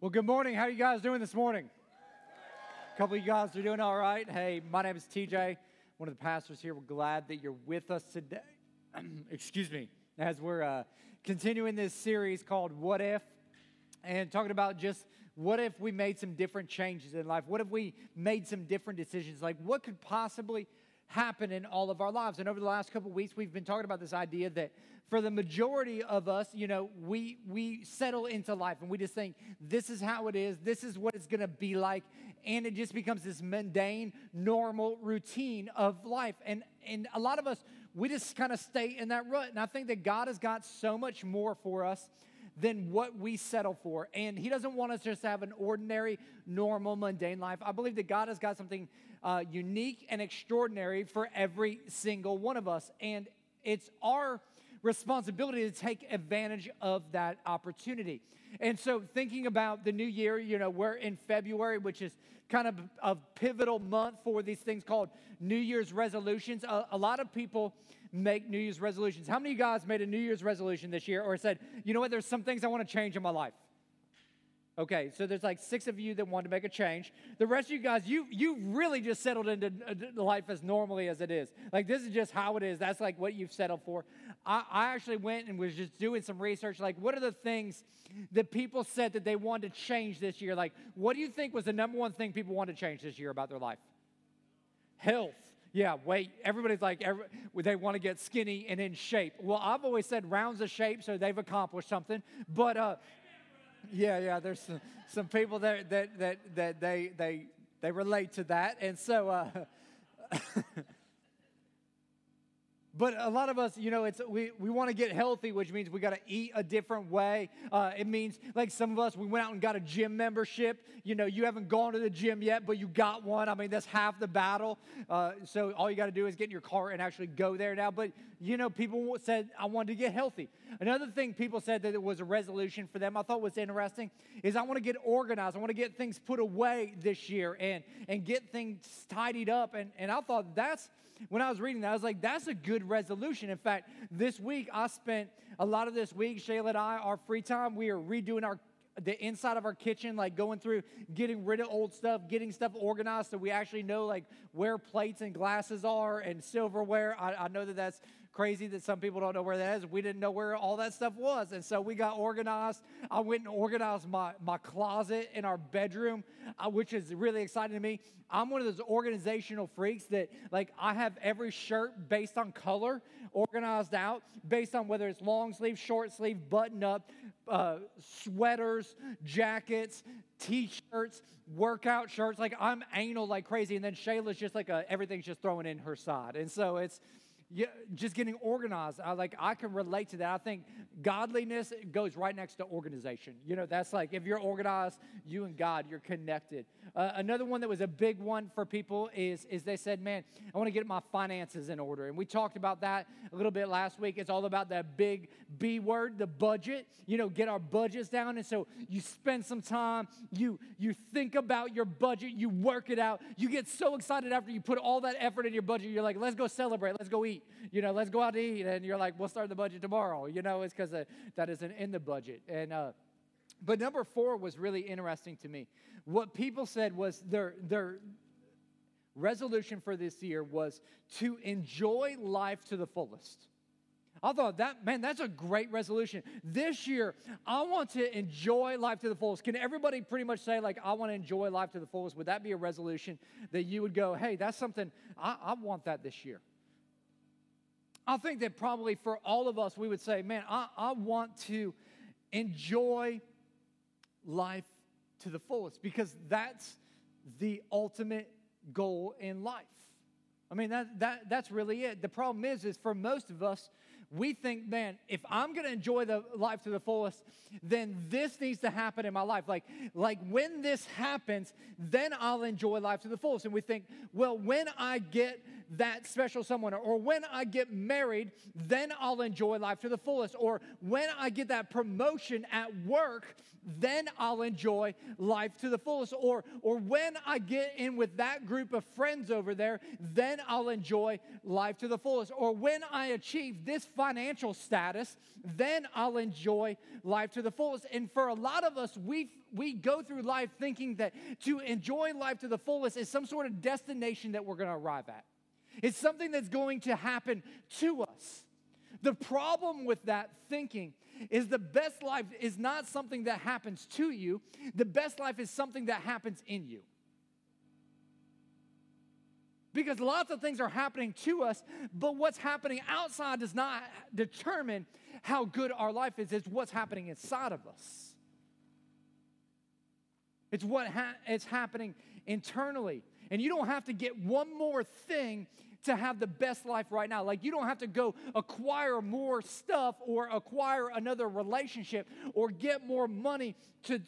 Well, good morning. How are you guys doing this morning? A couple of you guys are doing all right. Hey, my name is TJ, one of the pastors here. We're glad that you're with us today. Excuse me, as we're uh, continuing this series called What If, and talking about just what if we made some different changes in life? What if we made some different decisions? Like, what could possibly happen in all of our lives? And over the last couple weeks, we've been talking about this idea that for the majority of us, you know, we we settle into life and we just think this is how it is, this is what it's going to be like, and it just becomes this mundane, normal routine of life. And and a lot of us we just kind of stay in that rut. And I think that God has got so much more for us than what we settle for. And He doesn't want us just to have an ordinary, normal, mundane life. I believe that God has got something uh, unique and extraordinary for every single one of us. And it's our responsibility to take advantage of that opportunity. And so, thinking about the new year, you know, we're in February, which is kind of a pivotal month for these things called New Year's resolutions. A, a, lot of people make New Year's resolutions. How many of you guys made a New Year's resolution this year or said, you know what, there's some things I want to change in my life? Okay, so there's like six of you that want to make a change. The rest of you guys, you you really just settled into life as normally as it is. Like this is just how it is. That's like what you've settled for. I, I actually went and was just doing some research. Like, what are the things that people said that they wanted to change this year? Like, what do you think was the number one thing people wanted to change this year about their life? Health. Yeah, wait. Everybody's like, every, they want to get skinny and in shape. Well, I've always said rounds of shape, so they've accomplished something. But uh, yeah, yeah. There's some, some people that that that that they they they relate to that, and so. Uh, But a lot of us, you know, it's we, we want to get healthy, which means we got to eat a different way. Uh, it means, like some of us, we went out and got a gym membership. You know, you haven't gone to the gym yet, but you got one. I mean, that's half the battle. Uh, so all you got to do is get in your car and actually go there now. But, you know, people said, I wanted to get healthy. Another thing people said that it was a resolution for them, I thought was interesting, is I want to get organized. I want to get things put away this year and, and get things tidied up. And, and I thought that's, when I was reading that, I was like, that's a good resolution. In fact, this week I spent a lot of this week, Shayla and I, our free time, we are redoing our the inside of our kitchen, like going through, getting rid of old stuff, getting stuff organized so we actually know like where plates and glasses are and silverware. I, I know that that's crazy that some people don't know where that is. We didn't know where all that stuff was. And so we got organized. I went and organized my, my closet in our bedroom, uh, which is really exciting to me. I'm one of those organizational freaks that, like, I have every shirt based on color organized out, based on whether it's long sleeve, short sleeve, button up, uh, sweaters, jackets, t-shirts, workout shirts. Like I'm anal like crazy, and then Shayla's just like a, everything's just thrown in her side, and so it's yeah, just getting organized. I like I can relate to that. I think godliness goes right next to organization. You know, that's like if you're organized, you and God, you're connected. Uh, another one that was a big one for people is is they said, "Man, I want to get my finances in order." And we talked about that a little bit last week. It's all about that big B word, the budget. You know, get our budgets down. And so you spend some time, you you think about your budget, you work it out. You get so excited after you put all that effort in your budget. You're like, "Let's go celebrate. Let's go eat." Eat. You know, let's go out to eat. And you're like, we'll start the budget tomorrow. You know, it's because that isn't in the budget. And, uh, but number four was really interesting to me. What people said was their, their resolution for this year was to enjoy life to the fullest. I thought that, man, that's a great resolution. This year, I want to enjoy life to the fullest. Can everybody pretty much say, like, I want to enjoy life to the fullest? Would that be a resolution that you would go, hey, that's something, I, I want that this year? I think that probably for all of us, we would say, man, I, I want to enjoy life to the fullest because that's the ultimate goal in life. I mean, that, that, that's really it. The problem is, is for most of us, we think, man, if I'm going to enjoy the life to the fullest, then this needs to happen in my life. Like, like when this happens, then I'll enjoy life to the fullest. And we think, well, when I get that special someone, or when I get married, then I'll enjoy life to the fullest. Or when I get that promotion at work, then I'll enjoy life to the fullest. Or, or when I get in with that group of friends over there, then I'll enjoy life to the fullest. Or when I achieve this financial status, then I'll enjoy life to the fullest. And for a lot of us, we we go through life thinking that to enjoy life to the fullest is some sort of destination that we're going to arrive at. It's something that's going to happen to us. The problem with that thinking is the best life is not something that happens to you, the best life is something that happens in you. Because lots of things are happening to us, but what's happening outside does not determine how good our life is. It's what's happening inside of us. It's what ha- it's happening internally. And you don't have to get one more thing to have the best life right now. Like, you don't have to go acquire more stuff or acquire another relationship or get more money to,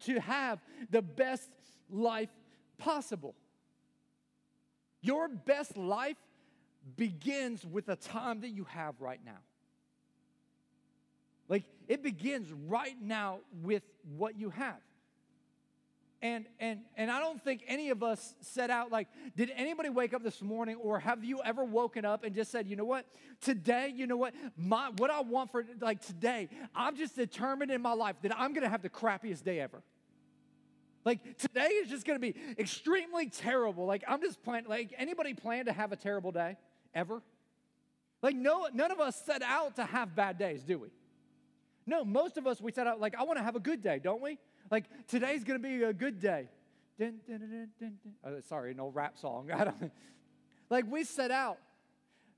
to have the best life possible. Your best life begins with the time that you have right now. Like, it begins right now with what you have. And, and, and I don't think any of us set out like, did anybody wake up this morning or have you ever woken up and just said, you know what, today, you know what, my, what I want for like today, I'm just determined in my life that I'm gonna have the crappiest day ever. Like today is just gonna be extremely terrible. Like I'm just planning, like anybody plan to have a terrible day ever? Like no, none of us set out to have bad days, do we? No, most of us, we set out like, I wanna have a good day, don't we? Like today's going to be a good day. Dun, dun, dun, oh, sorry, an old rap song. like we set out,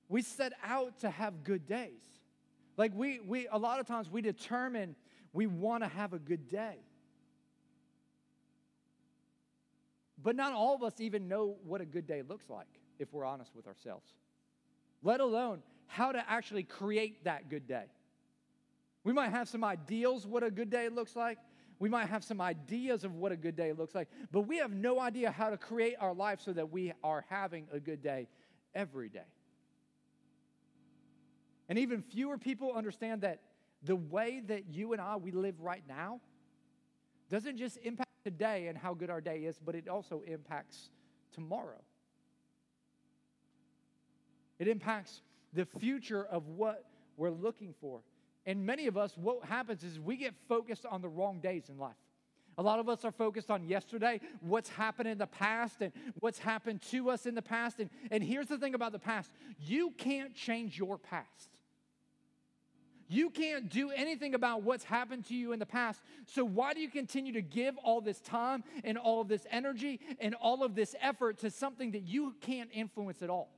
we set out to have good days. Like we, we, a lot of times we determine we want to have a good day. But not all of us even know what a good day looks like if we're honest with ourselves, let alone how to actually create that good day. We might have some ideals what a good day looks like, we might have some ideas of what a good day looks like, but we have no idea how to create our life so that we are having a good day every day. And even fewer people understand that the way that you and I we live right now doesn't just impact today and how good our day is, but it also impacts tomorrow. It impacts the future of what we're looking for. And many of us, what happens is we get focused on the wrong days in life. A lot of us are focused on yesterday, what's happened in the past, and what's happened to us in the past. And, and here's the thing about the past you can't change your past. You can't do anything about what's happened to you in the past. So, why do you continue to give all this time and all of this energy and all of this effort to something that you can't influence at all?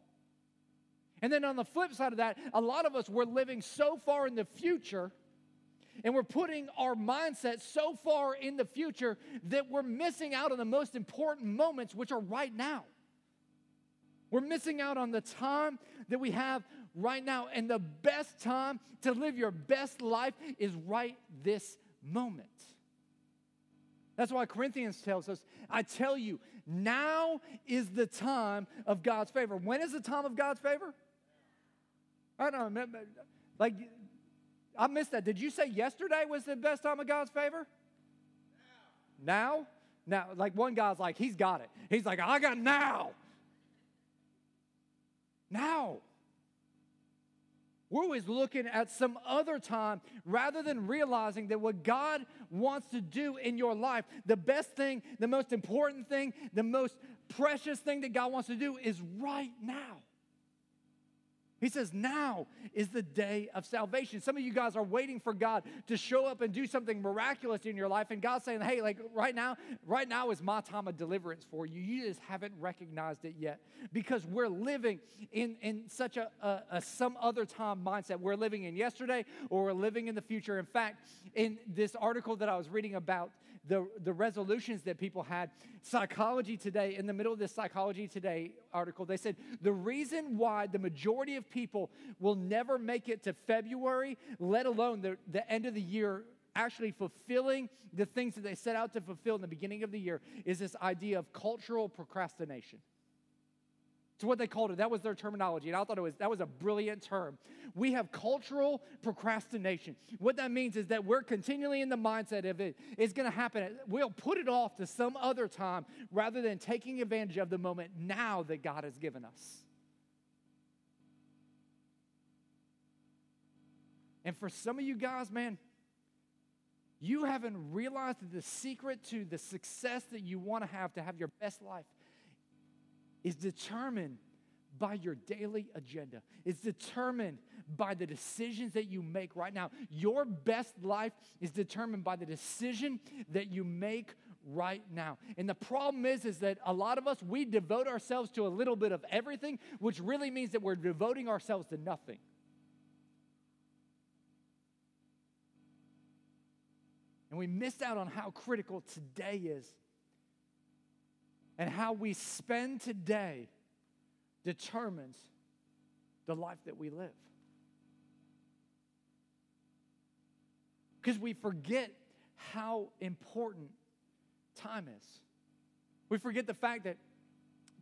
And then on the flip side of that, a lot of us, we're living so far in the future and we're putting our mindset so far in the future that we're missing out on the most important moments, which are right now. We're missing out on the time that we have right now. And the best time to live your best life is right this moment. That's why Corinthians tells us, I tell you, now is the time of God's favor. When is the time of God's favor? I don't know. Like, I missed that. Did you say yesterday was the best time of God's favor? Now? Now, like one guy's like, he's got it. He's like, I got now. Now. We're always looking at some other time rather than realizing that what God wants to do in your life, the best thing, the most important thing, the most precious thing that God wants to do is right now. He says, now is the day of salvation. Some of you guys are waiting for God to show up and do something miraculous in your life. And God's saying, hey, like right now, right now is my time of deliverance for you. You just haven't recognized it yet because we're living in, in such a, a, a some other time mindset. We're living in yesterday or we're living in the future. In fact, in this article that I was reading about, the, the resolutions that people had. Psychology Today, in the middle of this Psychology Today article, they said the reason why the majority of people will never make it to February, let alone the, the end of the year, actually fulfilling the things that they set out to fulfill in the beginning of the year, is this idea of cultural procrastination. It's what they called it. That was their terminology. And I thought it was that was a brilliant term. We have cultural procrastination. What that means is that we're continually in the mindset of it it's going to happen. We'll put it off to some other time rather than taking advantage of the moment now that God has given us. And for some of you guys, man, you haven't realized the secret to the success that you want to have to have your best life is determined by your daily agenda. It's determined by the decisions that you make right now. Your best life is determined by the decision that you make right now. And the problem is is that a lot of us we devote ourselves to a little bit of everything, which really means that we're devoting ourselves to nothing. And we miss out on how critical today is and how we spend today determines the life that we live. Because we forget how important time is. We forget the fact that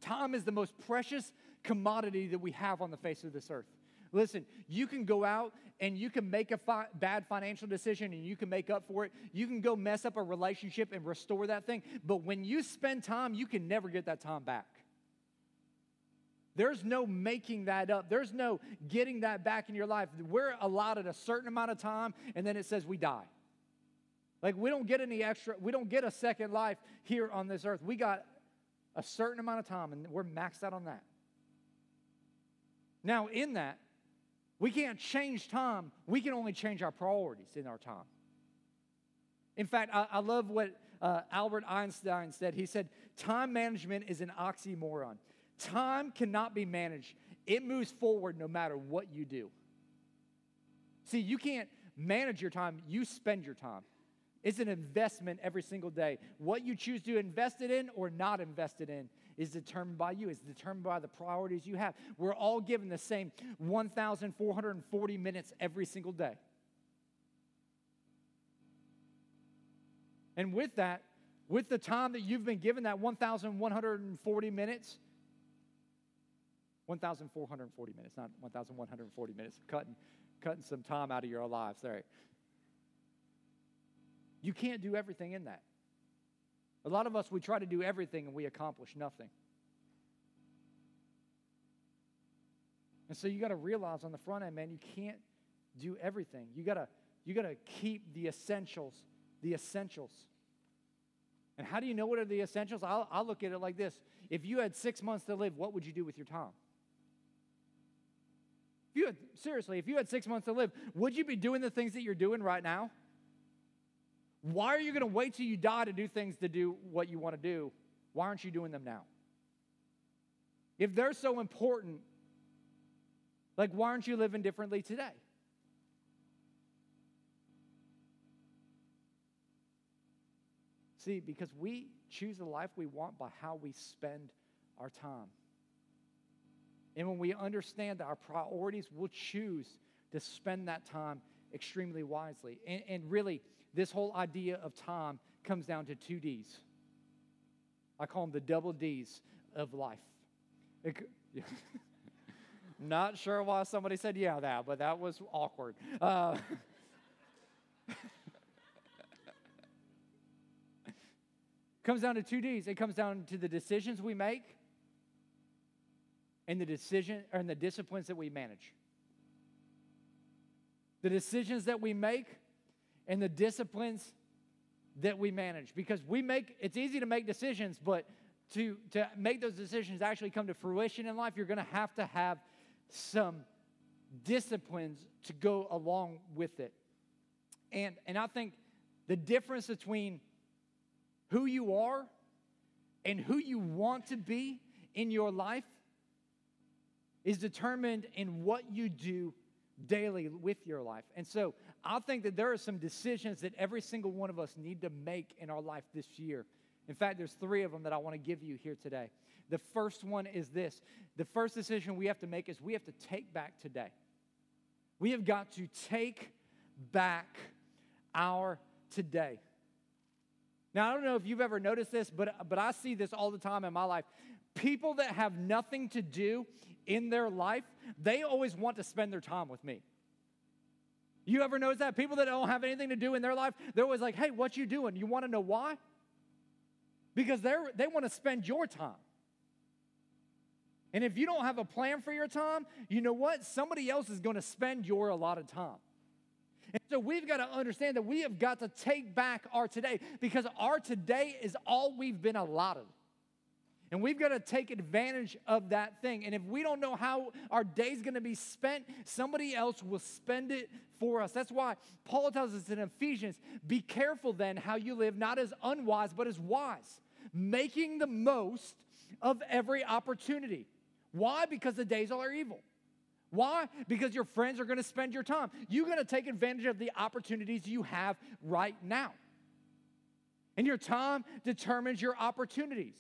time is the most precious commodity that we have on the face of this earth. Listen, you can go out and you can make a fi- bad financial decision and you can make up for it. You can go mess up a relationship and restore that thing. But when you spend time, you can never get that time back. There's no making that up. There's no getting that back in your life. We're allotted a certain amount of time and then it says we die. Like we don't get any extra, we don't get a second life here on this earth. We got a certain amount of time and we're maxed out on that. Now, in that, we can't change time, we can only change our priorities in our time. In fact, I, I love what uh, Albert Einstein said. He said, Time management is an oxymoron. Time cannot be managed, it moves forward no matter what you do. See, you can't manage your time, you spend your time. It's an investment every single day. What you choose to invest it in or not invest it in is determined by you, it's determined by the priorities you have. We're all given the same 1,440 minutes every single day. And with that, with the time that you've been given, that 1,140 minutes, 1,440 minutes, not 1,140 minutes, cutting, cutting some time out of your lives. Sorry. You can't do everything in that. A lot of us, we try to do everything and we accomplish nothing. And so you got to realize on the front end, man, you can't do everything. You got to you got to keep the essentials, the essentials. And how do you know what are the essentials? I'll, I'll look at it like this. If you had six months to live, what would you do with your time? If you had, seriously, if you had six months to live, would you be doing the things that you're doing right now? Why are you going to wait till you die to do things to do what you want to do? Why aren't you doing them now? If they're so important, like, why aren't you living differently today? See, because we choose the life we want by how we spend our time. And when we understand our priorities, we'll choose to spend that time extremely wisely. And, and really, this whole idea of time comes down to two D's. I call them the double D's of life. It, Not sure why somebody said yeah that, but that was awkward. Uh, comes down to two D's. It comes down to the decisions we make and the decision and the disciplines that we manage. The decisions that we make and the disciplines that we manage. Because we make it's easy to make decisions but to to make those decisions actually come to fruition in life you're going to have to have some disciplines to go along with it. And and i think the difference between who you are and who you want to be in your life is determined in what you do daily with your life. And so I think that there are some decisions that every single one of us need to make in our life this year. In fact, there's three of them that I want to give you here today. The first one is this the first decision we have to make is we have to take back today. We have got to take back our today. Now, I don't know if you've ever noticed this, but, but I see this all the time in my life. People that have nothing to do in their life, they always want to spend their time with me. You ever notice that? People that don't have anything to do in their life, they're always like, hey, what you doing? You want to know why? Because they're, they want to spend your time. And if you don't have a plan for your time, you know what? Somebody else is going to spend your allotted time. And so we've got to understand that we have got to take back our today because our today is all we've been allotted. And we've got to take advantage of that thing. And if we don't know how our day's going to be spent, somebody else will spend it for us. That's why Paul tells us in Ephesians be careful then how you live, not as unwise, but as wise, making the most of every opportunity. Why? Because the days are evil. Why? Because your friends are going to spend your time. You're going to take advantage of the opportunities you have right now. And your time determines your opportunities.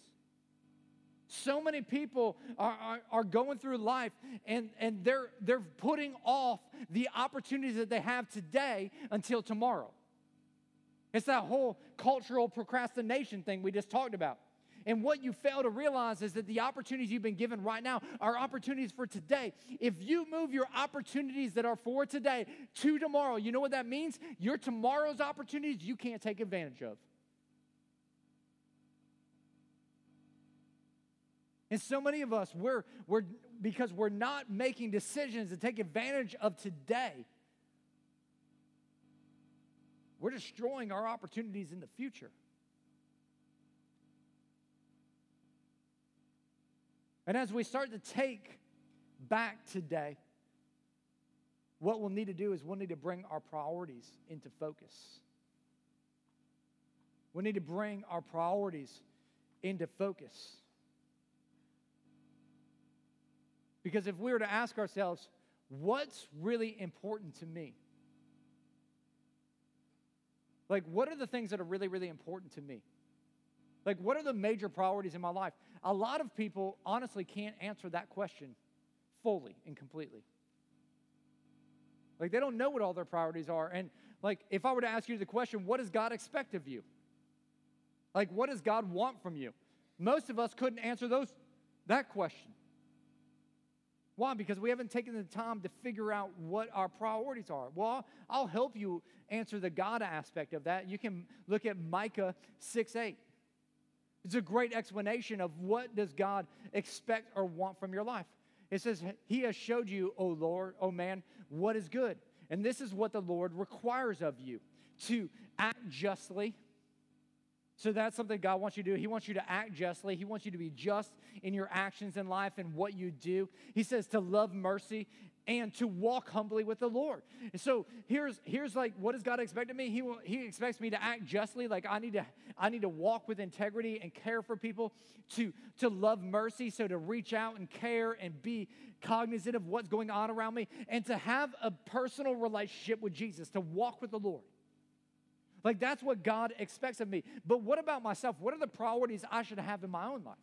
So many people are, are, are, going through life and, and they're, they're putting off the opportunities that they have today until tomorrow. It's that whole cultural procrastination thing we just talked about. And what you fail to realize is that the opportunities you've been given right now are opportunities for today. If you move your opportunities that are for today to tomorrow, you know what that means? Your tomorrow's opportunities you can't take advantage of. And so many of us, we're, we're because we're not making decisions to take advantage of today, we're destroying our opportunities in the future. And as we start to take back today, what we'll need to do is we'll need to bring our priorities into focus. We need to bring our priorities into focus. Because if we were to ask ourselves, what's really important to me? Like, what are the things that are really, really important to me? Like, what are the major priorities in my life? A lot of people honestly can't answer that question fully and completely. Like, they don't know what all their priorities are. And, like, if I were to ask you the question, what does God expect of you? Like, what does God want from you? Most of us couldn't answer those, that question. Why? Because we haven't taken the time to figure out what our priorities are. Well, I'll help you answer the God aspect of that. You can look at Micah 6 8. It's a great explanation of what does God expect or want from your life. It says, He has showed you, O Lord, O man, what is good. And this is what the Lord requires of you to act justly. So that's something God wants you to do. He wants you to act justly. He wants you to be just in your actions in life and what you do. He says to love mercy and to walk humbly with the Lord. And so here's here's like what does God expect of me? He he expects me to act justly, like I need to I need to walk with integrity and care for people, to to love mercy, so to reach out and care and be cognizant of what's going on around me and to have a personal relationship with Jesus, to walk with the Lord. Like that's what God expects of me. But what about myself? What are the priorities I should have in my own life?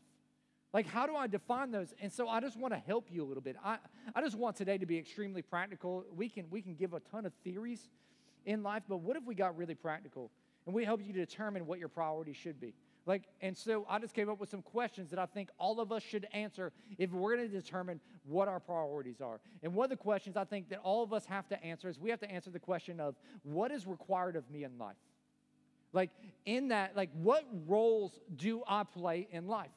Like, how do I define those? And so I just want to help you a little bit. I, I just want today to be extremely practical. We can, we can give a ton of theories in life, but what if we got really practical and we help you determine what your priorities should be? Like, and so I just came up with some questions that I think all of us should answer if we're going to determine what our priorities are. And one of the questions I think that all of us have to answer is we have to answer the question of what is required of me in life? Like, in that, like, what roles do I play in life?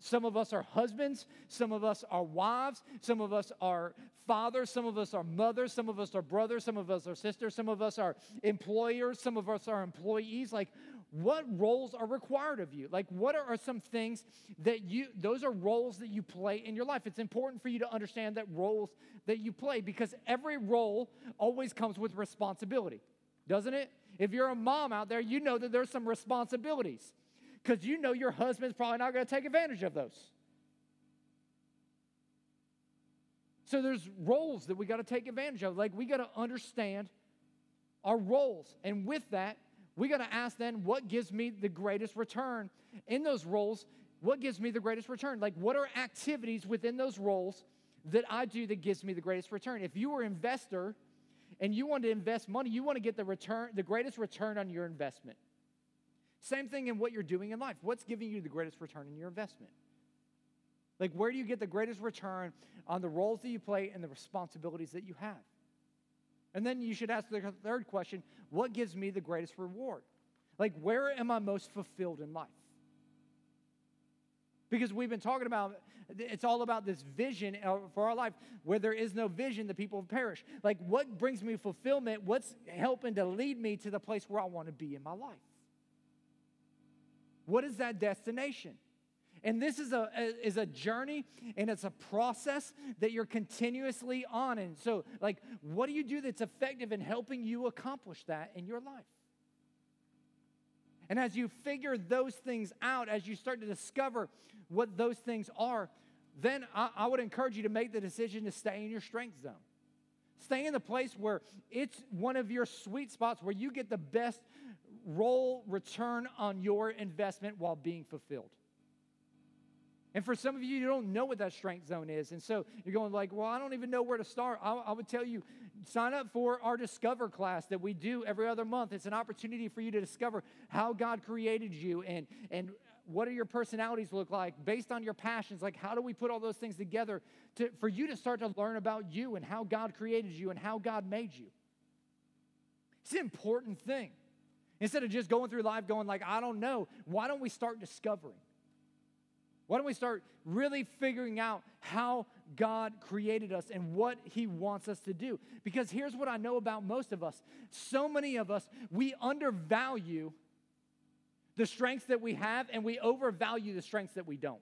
Some of us are husbands, some of us are wives, some of us are fathers, some of us are mothers, some of us are brothers, some of us are sisters, some of us are employers, some of us are employees. Like, what roles are required of you? Like, what are, some things that you, those are roles that you play in your life? It's important for you to understand that roles that you play because every role always comes with responsibility, doesn't it? If you're a mom out there, you know that there's some responsibilities because you know your husband's probably not going to take advantage of those. So there's roles that we got to take advantage of. Like we got to understand our roles. And with that, we got to ask then what gives me the greatest return in those roles? What gives me the greatest return? Like what are activities within those roles that I do that gives me the greatest return? If you were an investor and you want to invest money, you want to get the return, the greatest return on your investment. Same thing in what you're doing in life. What's giving you the greatest return in your investment? Like, where do you get the greatest return on the roles that you play and the responsibilities that you have? And then you should ask the third question what gives me the greatest reward? Like, where am I most fulfilled in life? Because we've been talking about it's all about this vision uh, for our life. Where there is no vision, the people perish. Like, what brings me fulfillment? What's helping to lead me to the place where I want to be in my life? What is that destination? And this is a, is a journey and it's a process that you're continuously on. And so, like, what do you do that's effective in helping you accomplish that in your life? And as you figure those things out, as you start to discover what those things are, then I, I would encourage you to make the decision to stay in your strength zone. Stay in the place where it's one of your sweet spots where you get the best role return on your investment while being fulfilled. And for some of you, you don't know what that strength zone is. And so you're going like, well, I don't even know where to start. I, I, would tell you, sign up for our Discover class that we do every other month. It's an opportunity for you to discover how God created you and, and what do your personalities look like based on your passions. Like, how do we put all those things together to, for you to start to learn about you and how God created you and how God made you? It's an important thing. Instead of just going through life going like, I don't know, why don't we start discovering? Why don't we start really figuring out how God created us and what He wants us to do? Because here's what I know about most of us so many of us, we undervalue the strengths that we have and we overvalue the strengths that we don't.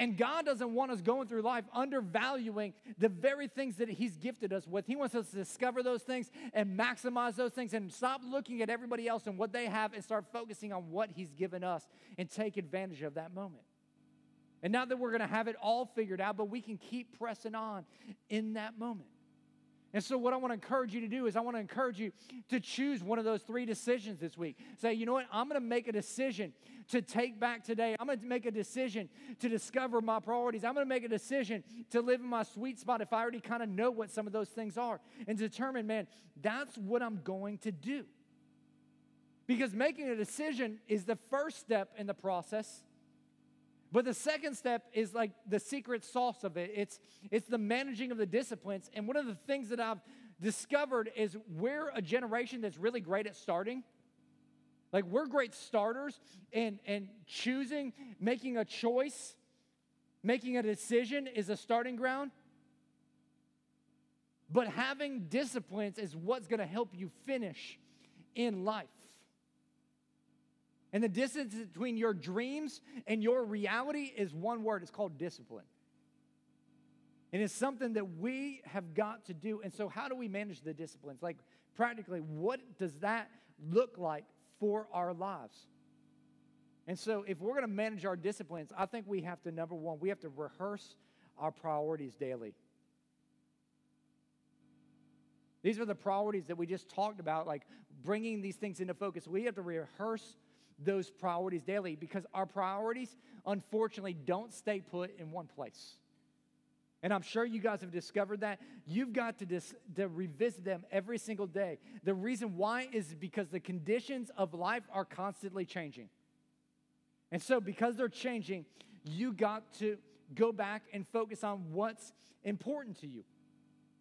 And God doesn't want us going through life undervaluing the very things that He's gifted us with. He wants us to discover those things and maximize those things and stop looking at everybody else and what they have and start focusing on what He's given us and take advantage of that moment. And not that we're going to have it all figured out, but we can keep pressing on in that moment. And so, what I want to encourage you to do is, I want to encourage you to choose one of those three decisions this week. Say, you know what? I'm going to make a decision to take back today. I'm going to make a decision to discover my priorities. I'm going to make a decision to live in my sweet spot if I already kind of know what some of those things are and determine, man, that's what I'm going to do. Because making a decision is the first step in the process. But the second step is like the secret sauce of it. It's it's the managing of the disciplines. And one of the things that I've discovered is we're a generation that's really great at starting. Like we're great starters and and choosing, making a choice, making a decision is a starting ground. But having disciplines is what's going to help you finish in life. And the distance between your dreams and your reality is one word it's called discipline. And it's something that we have got to do. And so, how do we manage the disciplines? Like, practically, what does that look like for our lives? And so, if we're going to manage our disciplines, I think we have to, number one, we have to rehearse our priorities daily. These are the priorities that we just talked about, like bringing these things into focus. We have to rehearse those priorities daily because our priorities, unfortunately, don't stay put in one place. And I'm sure you guys have discovered that. You've got to, dis- to revisit them every single day. The reason why is because the conditions of life are constantly changing. And so, because they're changing, you got to go back and focus on what's important to you.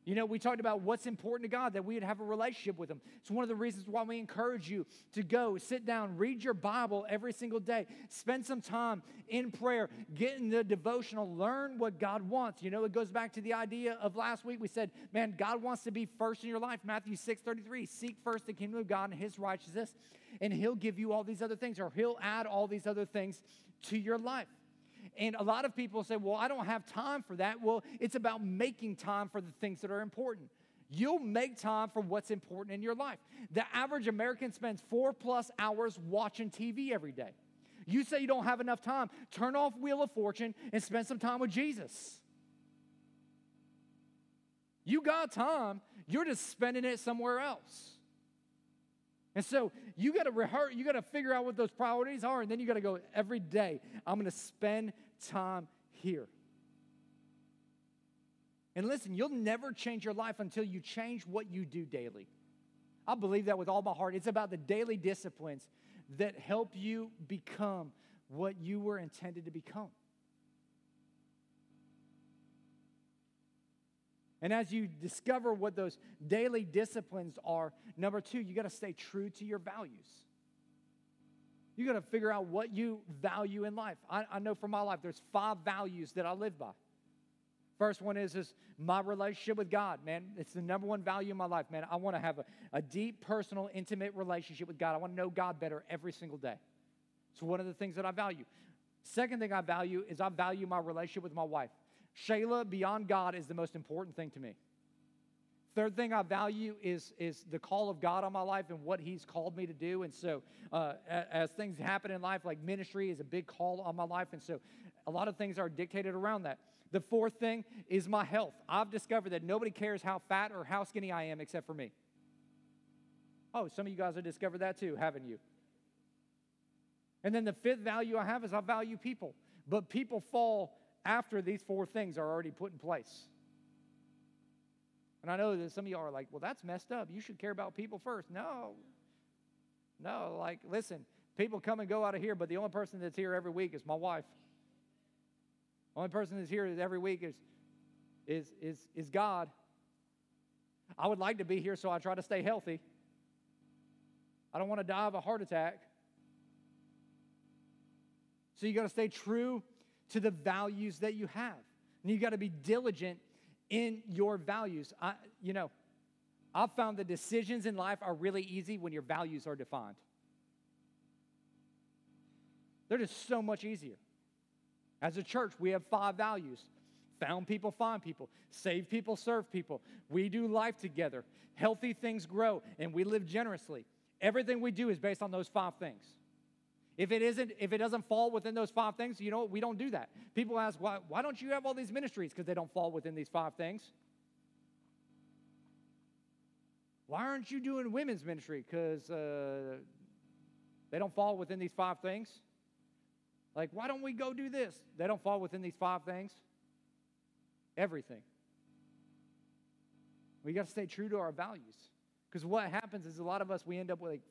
You know, we talked about what's important to God, that we would have a relationship with Him. It's one of the reasons why we encourage you to go, sit down, read your Bible every single day, spend some time in prayer, get in the devotional, learn what God wants. You know, it goes back to the idea of last week. We said, man, God wants to be first in your life. Matthew 6 33, seek first the kingdom of God and His righteousness, and He'll give you all these other things, or He'll add all these other things to your life. And a lot of people say, well, I don't have time for that. Well, it's about making time for the things that are important. You'll make time for what's important in your life. The average American spends four plus hours watching TV every day. You say you don't have enough time, turn off Wheel of Fortune and spend some time with Jesus. You got time, you're just spending it somewhere else. And so you got to rehearse, you got to figure out what those priorities are, and then you got to go every day. I'm going to spend time here. And listen, you'll never change your life until you change what you do daily. I believe that with all my heart. It's about the daily disciplines that help you become what you were intended to become. And as you discover what those daily disciplines are, number two, you got to stay true to your values. You got to figure out what you value in life. I, I, know for my life, there's five values that I live by. First one is, is my relationship with God, man. It's the number one value in my life, man. I want to have a, a deep, personal, intimate relationship with God. I want to know God better every single day. It's one of the things that I value. Second thing I value is I value my relationship with my wife. Shayla, beyond God, is the most important thing to me. Third thing I value is, is the call of God on my life and what He's called me to do. And so, uh, as things happen in life, like ministry is a big call on my life. And so, a lot of things are dictated around that. The fourth thing is my health. I've discovered that nobody cares how fat or how skinny I am except for me. Oh, some of you guys have discovered that too, haven't you? And then the fifth value I have is I value people. But people fall after these four things are already put in place. And I know that some of y'all are like, well, that's messed up. You should care about people first. No. No, like, listen, people come and go out of here, but the only person that's here every week is my wife. The only person that's here every week is, is, is, is God. I would like to be here, so I try to stay healthy. I don't want to die of a heart attack. So you got to stay true to the values that you have. And you got to be diligent in your values. I, you know, I've found the decisions in life are really easy when your values are defined. They're just so much easier. As a church, we have five values found people, find people, save people, serve people. We do life together, healthy things grow, and we live generously. Everything we do is based on those five things. If it isn't, if it doesn't fall within those five things, you know? We don't do that. People ask, why, why don't you have all these ministries? Because they don't fall within these five things. Why aren't you doing women's ministry? Because uh, they don't fall within these five things. Like, why don't we go do this? They don't fall within these five things. Everything. We got to stay true to our values. Because what happens is a lot of us, we end up with like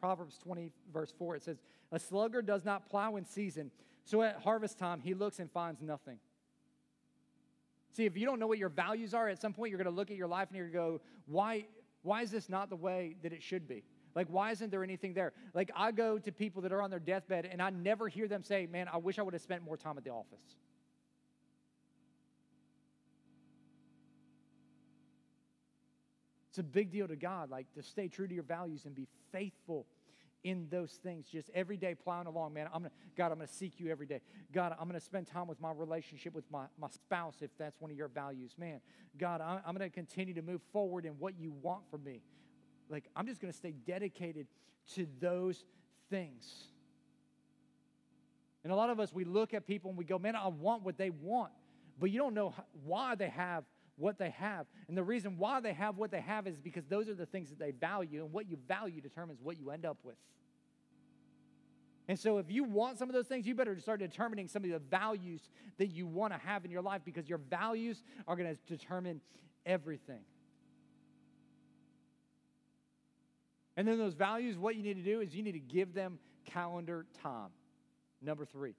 Proverbs 20, verse 4, it says, A sluggard does not plow in season, so at harvest time he looks and finds nothing. See, if you don't know what your values are, at some point you're going to look at your life and you're going to go, why, why is this not the way that it should be? Like, why isn't there anything there? Like, I go to people that are on their deathbed and I never hear them say, Man, I wish I would have spent more time at the office. It's a big deal to God, like to stay true to your values and be faithful in those things. Just every day plowing along, man. I'm gonna, God, I'm gonna seek you every day. God, I'm gonna spend time with my relationship with my, my spouse if that's one of your values. Man, God, I'm, I'm gonna continue to move forward in what you want from me. Like, I'm just gonna stay dedicated to those things. And a lot of us, we look at people and we go, man, I want what they want. But you don't know why they have what they have. And the reason why they have what they have is because those are the things that they value, and what you value determines what you end up with. And so, if you want some of those things, you better start determining some of the values that you want to have in your life because your values are going to determine everything. And then, those values, what you need to do is you need to give them calendar time. Number three,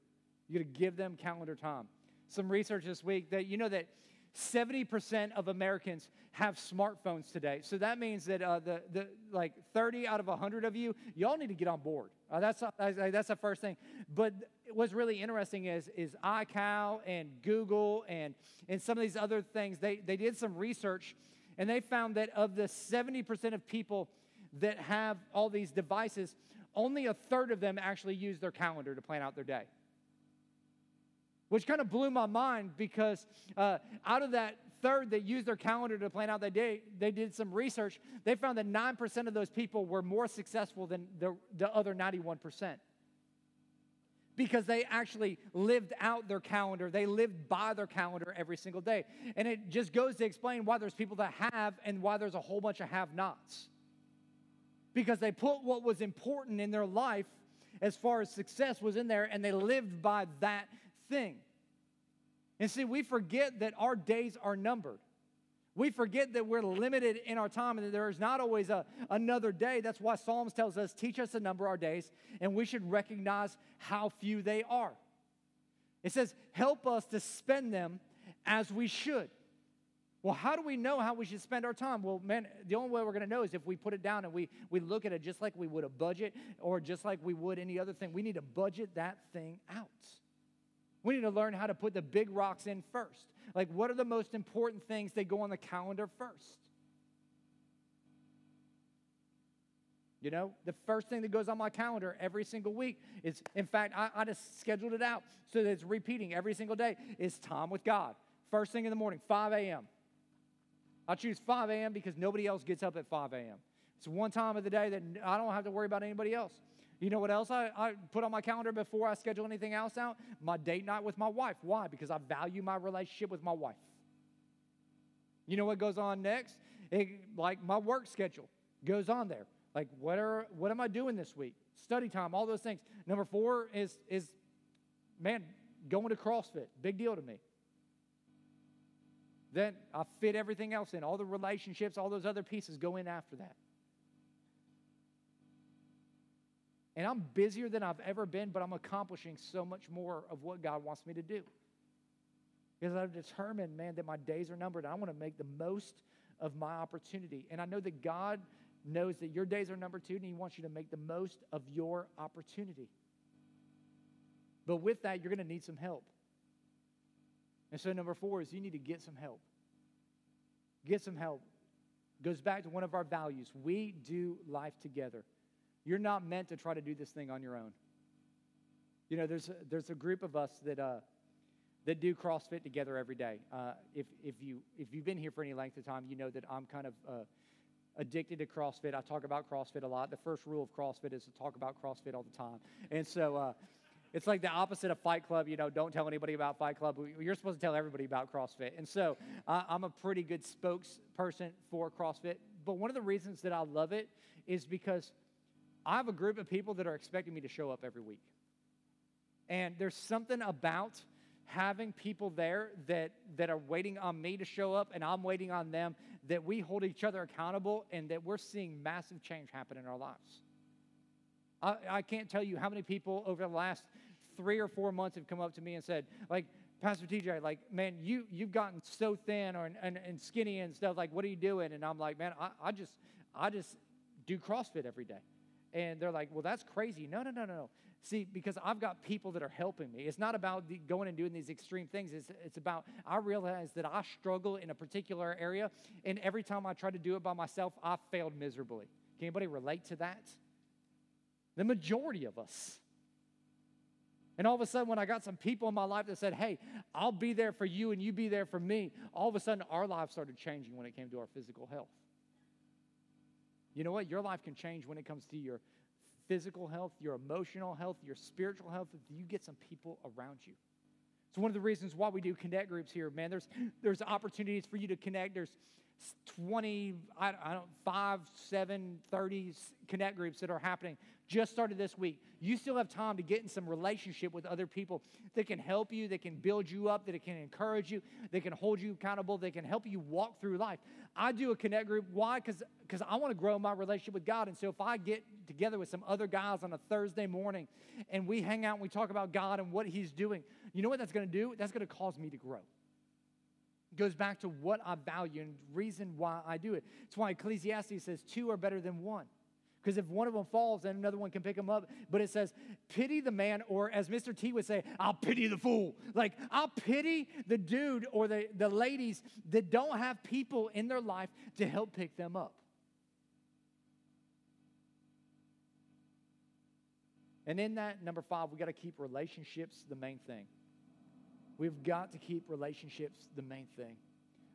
you got to give them calendar time. Some research this week that you know that 70% of Americans have smartphones today. So that means that uh, the, the like 30 out of 100 of you, y'all need to get on board. Uh, that's, uh, that's the first thing. But what's really interesting is, is iCal and Google and, and some of these other things, they, they did some research and they found that of the 70% of people that have all these devices, only a third of them actually use their calendar to plan out their day which kind of blew my mind because uh, out of that third that used their calendar to plan out their day, they did some research. They found that 9% of those people were more successful than the, the other 91% because they actually lived out their calendar. They lived by their calendar every single day. And it just goes to explain why there's people that have and why there's a whole bunch of have nots. Because they put what was important in their life as far as success was in there and they lived by that thing. And see, we forget that our days are numbered. We forget that we're limited in our time and that there is not always a, another day. That's why Psalms tells us, teach us to number our days, and we should recognize how few they are. It says, help us to spend them as we should. Well, how do we know how we should spend our time? Well, man, the only way we're going to know is if we put it down and we, we look at it just like we would a budget or just like we would any other thing. We need to budget that thing out. We need to learn how to put the big rocks in first. Like, what are the most important things that go on the calendar first? You know, the first thing that goes on my calendar every single week is, in fact, I, I just scheduled it out so that it's repeating every single day, is time with God. First thing in the morning, 5 a.m. I choose 5 a.m. because nobody else gets up at 5 a.m. It's one time of the day that I don't have to worry about anybody else. You know what else I, I put on my calendar before I schedule anything else out? My date night with my wife. Why? Because I value my relationship with my wife. You know what goes on next? It, like my work schedule goes on there. Like what are what am I doing this week? Study time, all those things. Number four is is man, going to CrossFit. Big deal to me. Then I fit everything else in. All the relationships, all those other pieces go in after that. And I'm busier than I've ever been, but I'm accomplishing so much more of what God wants me to do. Because I've determined, man, that my days are numbered. I want to make the most of my opportunity. And I know that God knows that your days are numbered too, and He wants you to make the most of your opportunity. But with that, you're going to need some help. And so, number four is you need to get some help. Get some help. Goes back to one of our values. We do life together. You're not meant to try to do this thing on your own. You know, there's a, there's a group of us that, uh, that do CrossFit together every day. Uh, if, if, you, if you've been here for any length of time, you know that I'm kind of uh, addicted to CrossFit. I talk about CrossFit a lot. The first rule of CrossFit is to talk about CrossFit all the time. And so uh, it's like the opposite of Fight Club. You know, don't tell anybody about Fight Club. You're supposed to tell everybody about CrossFit. And so I'm a pretty good spokesperson for CrossFit. But one of the reasons that I love it is because – I have a group of people that are expecting me to show up every week. And there's something about having people there that, that are waiting on me to show up and I'm waiting on them, that we hold each other accountable and that we're seeing massive change happen in our lives. I, I can't tell you how many people over the last three or four months have come up to me and said, like, Pastor TJ, like, man, you, you've gotten so thin or, and, and skinny and stuff. Like, what are you doing? And I'm like, man, I, I just, I just do CrossFit every day. And they're like, well, that's crazy. No, no, no, no, no. See, because I've got people that are helping me. It's not about the, going and doing these extreme things. It's, it's about, I realize that I struggle in a particular area. And every time I try to do it by myself, I failed miserably. Can anybody relate to that? The majority of us. And all of a sudden, when I got some people in my life that said, Hey, I'll be there for you and you be there for me, all of a sudden our lives started changing when it came to our physical health. You know what? Your life can change when it comes to your physical health, your emotional health, your spiritual health, if you get some people around you. It's one of the reasons why we do connect groups here, man. There's there's opportunities for you to connect. There's 20, I, don't, know, 5, 7, 30 connect groups that are happening. Just started this week. You still have time to get in some relationship with other people that can help you, that can build you up, that can encourage you, that can hold you accountable, that can help you walk through life. I do a connect group. Why? Because I want to grow my relationship with God. And so if I get together with some other guys on a Thursday morning and we hang out and we talk about God and what He's doing, you know what that's going to do? That's going to cause me to grow goes back to what I value and reason why I do it. It's why Ecclesiastes says two are better than one. Because if one of them falls, then another one can pick them up. But it says, pity the man, or as Mr. T would say, I'll pity the fool. Like, I'll pity the dude or the, the ladies that don't have people in their life to help pick them up. And in that, number five, we got to keep relationships the main thing. We've got to keep relationships the main thing.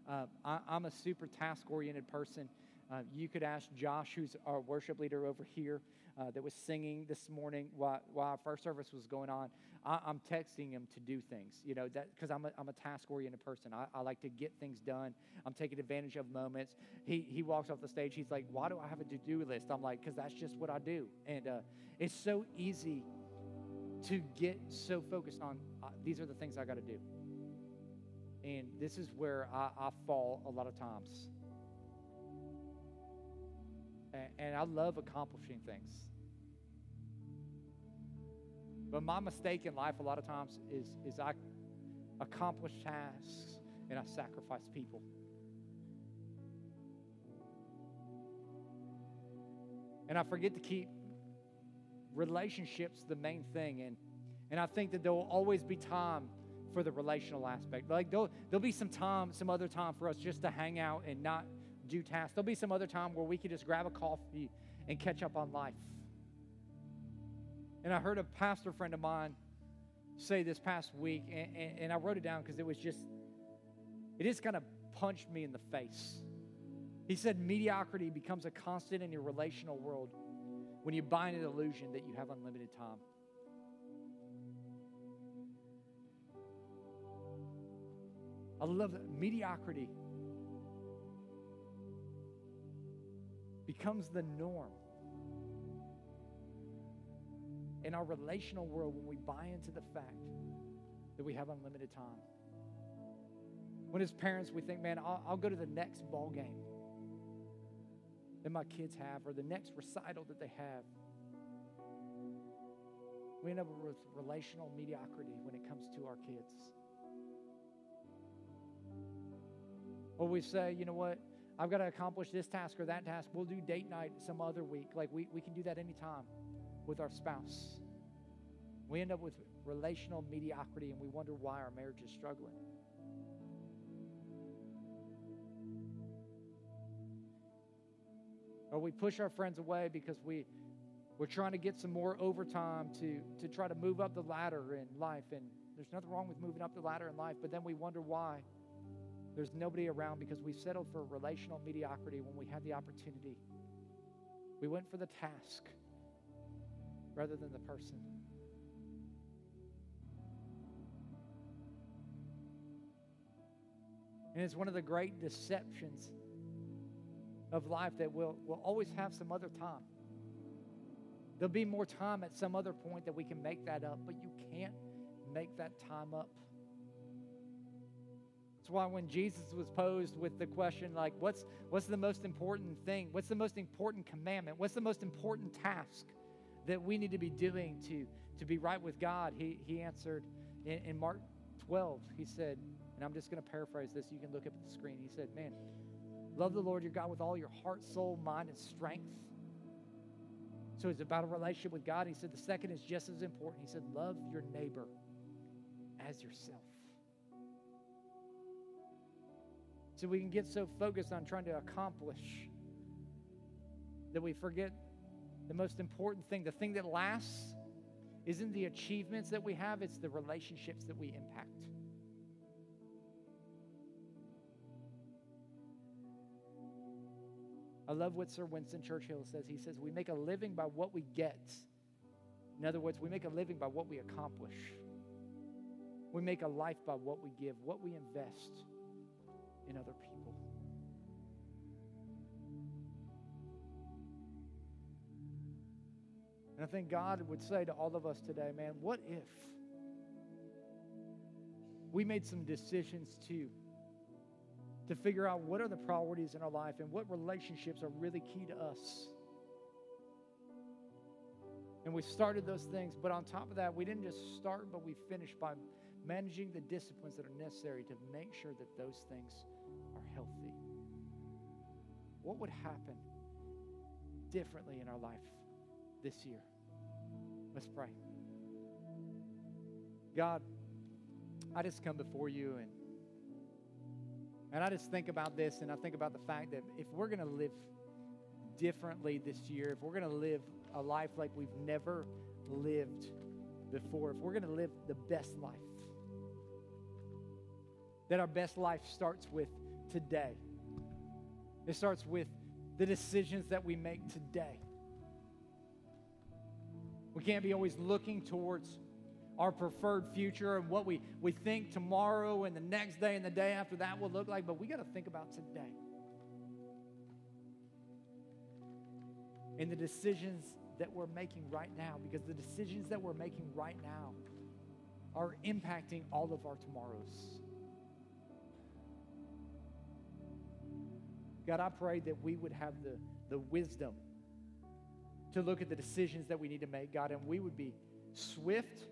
Uh, I, am a super task oriented person. Uh, you could ask Josh, who's our worship leader over here, uh, that was singing this morning while, while our first service was going on. I, am texting him to do things, you know, because I'm a, I'm a task oriented person. I, I, like to get things done. I'm taking advantage of moments. He, he walks off the stage. He's like, Why do I have a to do list? I'm like, Because that's just what I do. And uh, it's so easy to get so focused on uh, these are the things I got to do. And this is where I, I fall a lot of times. And, and I love accomplishing things. But my mistake in life a lot of times is, is I accomplish tasks and I sacrifice people. And I forget to keep relationships the main thing. And, and I think that there will always be time for the relational aspect. Like there'll, there'll be some time, some other time for us just to hang out and not do tasks. There'll be some other time where we can just grab a coffee and catch up on life. And I heard a pastor friend of mine say this past week, and, and, and I wrote it down because it was just, it just kind of punched me in the face. He said, mediocrity becomes a constant in your relational world when you buy an illusion that you have unlimited time. I love that mediocrity becomes the norm in our relational world when we buy into the fact that we have unlimited time. When as parents we think, man, I'll, I'll go to the next ball game that my kids have or the next recital that they have. We end up with relational mediocrity when it comes to our kids. Or we say, you know what, I've got to accomplish this task or that task. We'll do date night some other week. Like we, we can do that anytime with our spouse. We end up with relational mediocrity and we wonder why our marriage is struggling. Or we push our friends away because we, we're trying to get some more overtime to, to try to move up the ladder in life. And there's nothing wrong with moving up the ladder in life, but then we wonder why there's nobody around because we settled for relational mediocrity when we had the opportunity. We went for the task rather than the person. And it's one of the great deceptions of life that we'll, we'll always have some other time. There'll be more time at some other point that we can make that up, but you can't make that time up. That's why when Jesus was posed with the question, like, what's, what's the most important thing? What's the most important commandment? What's the most important task that we need to be doing to, to be right with God? He, he answered in, in Mark 12, he said, and I'm just going to paraphrase this. You can look up at the screen. He said, Man, love the Lord your God with all your heart, soul, mind, and strength. So it's about a relationship with God. He said, The second is just as important. He said, Love your neighbor as yourself. So we can get so focused on trying to accomplish that we forget the most important thing. The thing that lasts isn't the achievements that we have, it's the relationships that we impact. I love what Sir Winston Churchill says. He says, We make a living by what we get. In other words, we make a living by what we accomplish. We make a life by what we give, what we invest in other people. And I think God would say to all of us today, man, what if we made some decisions too to figure out what are the priorities in our life and what relationships are really key to us? And we started those things, but on top of that, we didn't just start, but we finished by managing the disciplines that are necessary to make sure that those things are healthy. What would happen differently in our life this year? Let's pray. God, I just come before you and and I just think about this and I think about the fact that if we're going to live differently this year, if we're going to live a life like we've never lived before, if we're going to live the best life, that our best life starts with today. It starts with the decisions that we make today. We can't be always looking towards our preferred future and what we, we think tomorrow and the next day and the day after that will look like, but we got to think about today. And the decisions that we're making right now, because the decisions that we're making right now are impacting all of our tomorrows. God, I pray that we would have the, the wisdom to look at the decisions that we need to make, God, and we would be swift,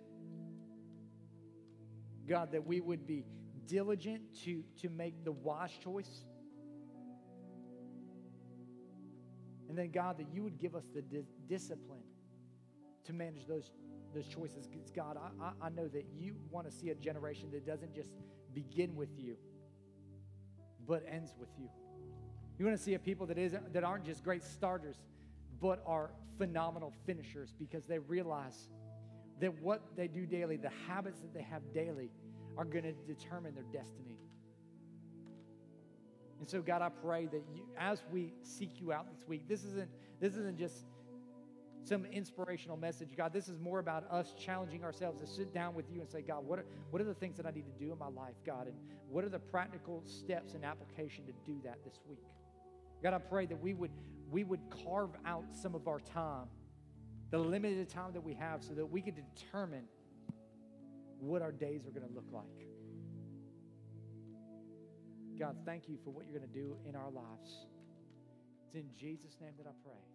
God, that we would be diligent to, to make the wise choice. And then, God, that you would give us the di- discipline to manage those, those choices. Because, God, I, I, I know that you want to see a generation that doesn't just begin with you, but ends with you. You want to see a people that, isn't, that aren't just great starters, but are phenomenal finishers because they realize that what they do daily, the habits that they have daily, are going to determine their destiny. And so, God, I pray that you, as we seek you out this week, this isn't, this isn't just some inspirational message. God, this is more about us challenging ourselves to sit down with you and say, God, what are, what are the things that I need to do in my life, God? And what are the practical steps and application to do that this week? God, I pray that we would, we would carve out some of our time, the limited time that we have, so that we can determine what our days are going to look like. God, thank you for what you're going to do in our lives. It's in Jesus' name that I pray.